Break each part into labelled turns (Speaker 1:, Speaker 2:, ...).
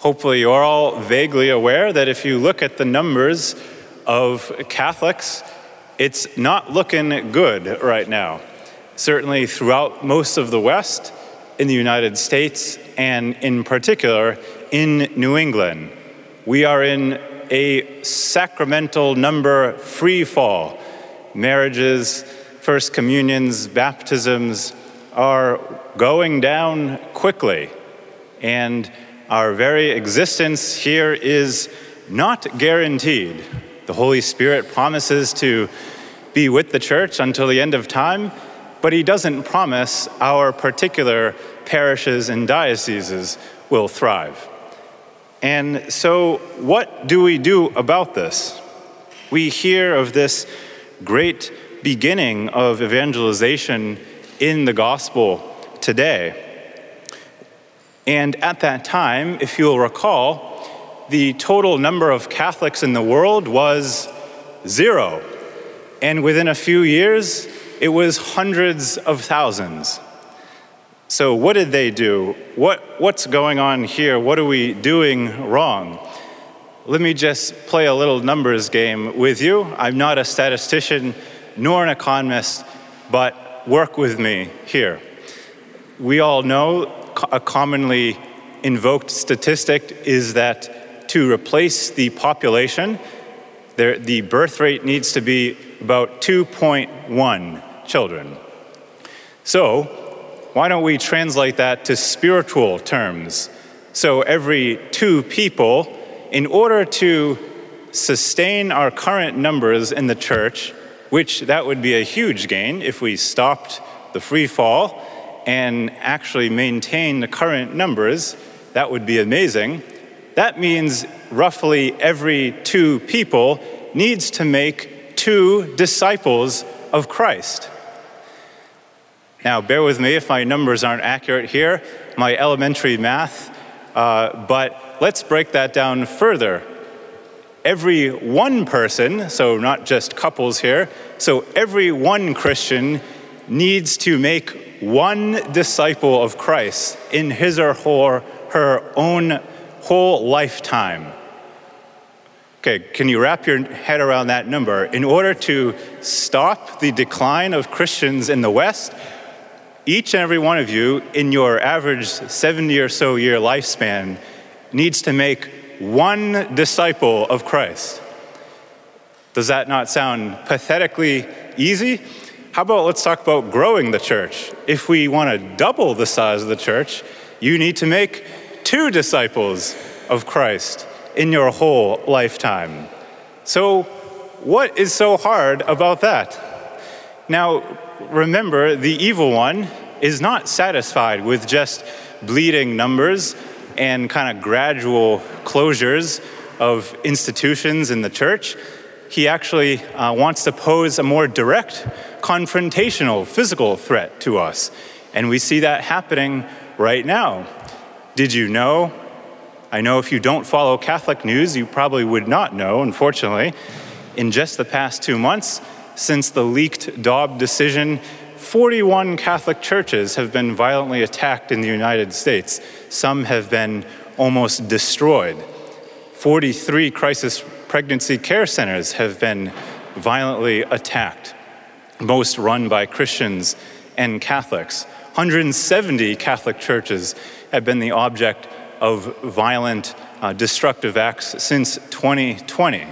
Speaker 1: Hopefully, you're all vaguely aware that if you look at the numbers of Catholics, it's not looking good right now. Certainly, throughout most of the West, in the United States, and in particular in New England, we are in a sacramental number free fall. Marriages, first communions, baptisms are going down quickly. And our very existence here is not guaranteed. The Holy Spirit promises to be with the church until the end of time, but He doesn't promise our particular parishes and dioceses will thrive. And so, what do we do about this? We hear of this great beginning of evangelization in the gospel today. And at that time, if you'll recall, the total number of Catholics in the world was zero. And within a few years, it was hundreds of thousands. So, what did they do? What, what's going on here? What are we doing wrong? Let me just play a little numbers game with you. I'm not a statistician nor an economist, but work with me here. We all know a commonly invoked statistic is that to replace the population, there, the birth rate needs to be about 2.1 children. So, why don't we translate that to spiritual terms? So, every two people, in order to sustain our current numbers in the church, which that would be a huge gain if we stopped the free fall and actually maintain the current numbers, that would be amazing. That means roughly every two people needs to make two disciples of Christ. Now, bear with me if my numbers aren't accurate here, my elementary math, uh, but let's break that down further. Every one person, so not just couples here, so every one Christian needs to make one disciple of Christ in his or her, her own whole lifetime. Okay, can you wrap your head around that number? In order to stop the decline of Christians in the West, each and every one of you, in your average 70 or so year lifespan, needs to make one disciple of Christ. Does that not sound pathetically easy? How about let's talk about growing the church? If we want to double the size of the church, you need to make two disciples of Christ in your whole lifetime. So, what is so hard about that? Now, remember, the evil one is not satisfied with just bleeding numbers and kind of gradual closures of institutions in the church. He actually uh, wants to pose a more direct, confrontational, physical threat to us. And we see that happening right now. Did you know? I know if you don't follow Catholic news, you probably would not know, unfortunately. In just the past two months, since the leaked Dobbs decision, 41 Catholic churches have been violently attacked in the United States. Some have been almost destroyed. 43 crisis pregnancy care centers have been violently attacked, most run by Christians and Catholics. 170 Catholic churches have been the object of violent, uh, destructive acts since 2020.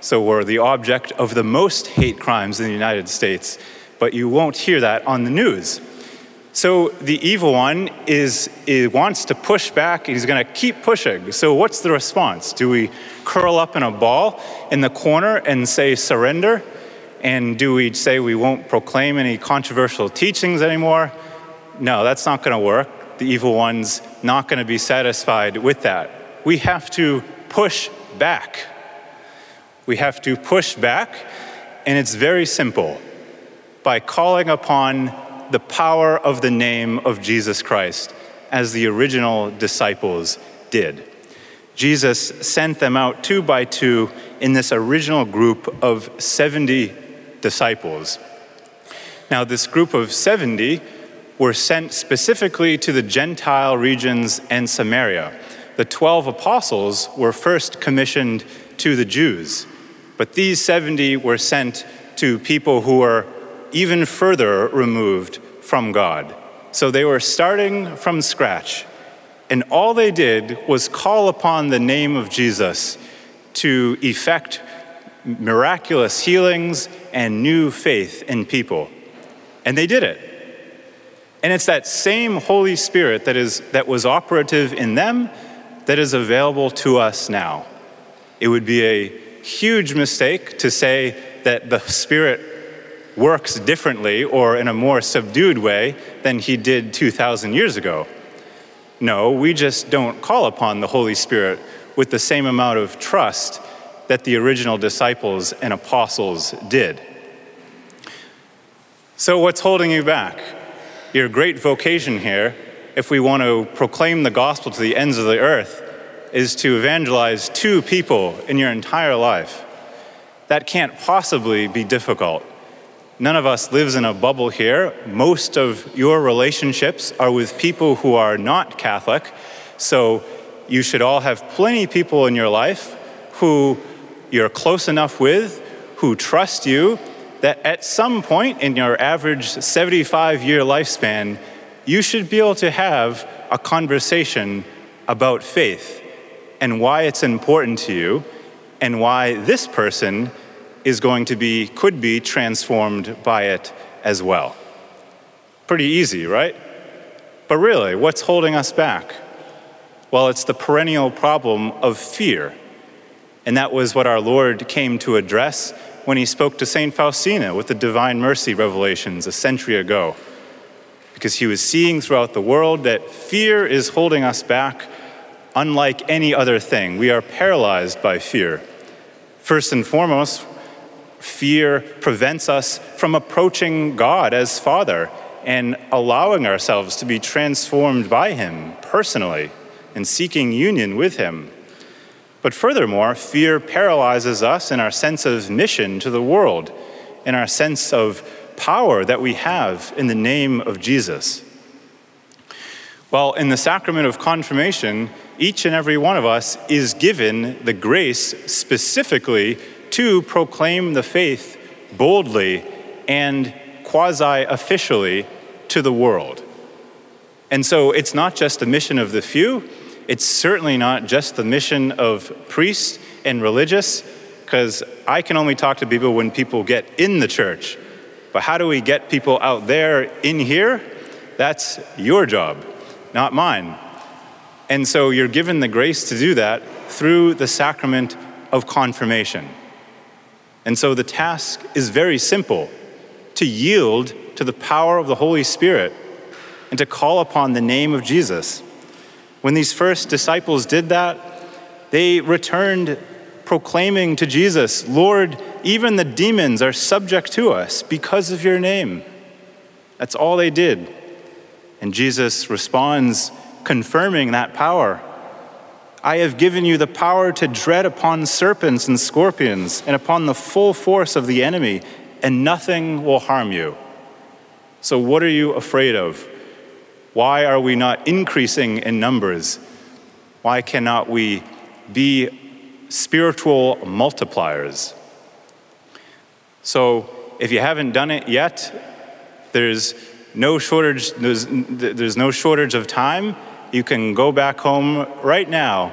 Speaker 1: So we're the object of the most hate crimes in the United States, but you won't hear that on the news. So the evil one is, is wants to push back, he's going to keep pushing. So what's the response? Do we curl up in a ball in the corner and say surrender? And do we say we won't proclaim any controversial teachings anymore? No, that's not going to work. The evil one's not going to be satisfied with that. We have to push back. We have to push back, and it's very simple by calling upon the power of the name of Jesus Christ, as the original disciples did. Jesus sent them out two by two in this original group of 70 disciples. Now, this group of 70 were sent specifically to the Gentile regions and Samaria, the 12 apostles were first commissioned to the Jews, but these 70 were sent to people who were even further removed from God. So they were starting from scratch. And all they did was call upon the name of Jesus to effect miraculous healings and new faith in people. And they did it. And it's that same Holy Spirit that, is, that was operative in them that is available to us now. It would be a huge mistake to say that the Spirit works differently or in a more subdued way than he did 2,000 years ago. No, we just don't call upon the Holy Spirit with the same amount of trust that the original disciples and apostles did. So, what's holding you back? Your great vocation here, if we want to proclaim the gospel to the ends of the earth, is to evangelize two people in your entire life. That can't possibly be difficult. None of us lives in a bubble here. Most of your relationships are with people who are not Catholic. So you should all have plenty of people in your life who you're close enough with, who trust you, that at some point in your average 75 year lifespan, you should be able to have a conversation about faith and why it's important to you and why this person is going to be, could be transformed by it as well. Pretty easy, right? But really, what's holding us back? Well, it's the perennial problem of fear. And that was what our Lord came to address when he spoke to St. Faustina with the Divine Mercy revelations a century ago. Because he was seeing throughout the world that fear is holding us back unlike any other thing. We are paralyzed by fear. First and foremost, Fear prevents us from approaching God as Father and allowing ourselves to be transformed by Him personally and seeking union with Him. But furthermore, fear paralyzes us in our sense of mission to the world, in our sense of power that we have in the name of Jesus. Well, in the sacrament of confirmation, each and every one of us is given the grace specifically to proclaim the faith boldly and quasi officially to the world. And so it's not just the mission of the few, it's certainly not just the mission of priests and religious, because I can only talk to people when people get in the church. But how do we get people out there in here? That's your job, not mine. And so you're given the grace to do that through the sacrament of confirmation. And so the task is very simple to yield to the power of the Holy Spirit and to call upon the name of Jesus. When these first disciples did that, they returned proclaiming to Jesus, Lord, even the demons are subject to us because of your name. That's all they did. And Jesus responds, confirming that power. I have given you the power to tread upon serpents and scorpions and upon the full force of the enemy, and nothing will harm you. So, what are you afraid of? Why are we not increasing in numbers? Why cannot we be spiritual multipliers? So, if you haven't done it yet, there's no shortage, there's, there's no shortage of time you can go back home right now,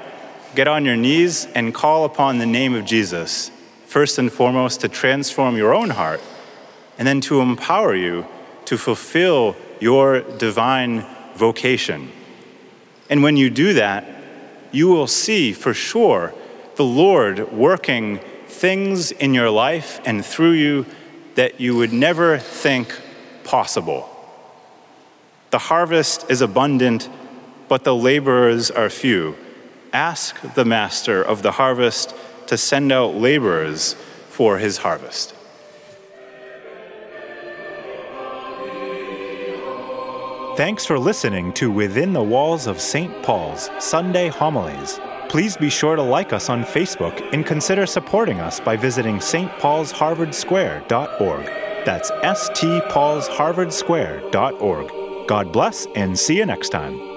Speaker 1: get on your knees, and call upon the name of Jesus, first and foremost to transform your own heart, and then to empower you to fulfill your divine vocation. And when you do that, you will see for sure the Lord working things in your life and through you that you would never think possible. The harvest is abundant but the laborers are few. Ask the master of the harvest to send out laborers for his harvest.
Speaker 2: Thanks for listening to Within the Walls of St. Paul's Sunday Homilies. Please be sure to like us on Facebook and consider supporting us by visiting stpaulsharvardsquare.org. That's stpaulsharvardsquare.org. God bless and see you next time.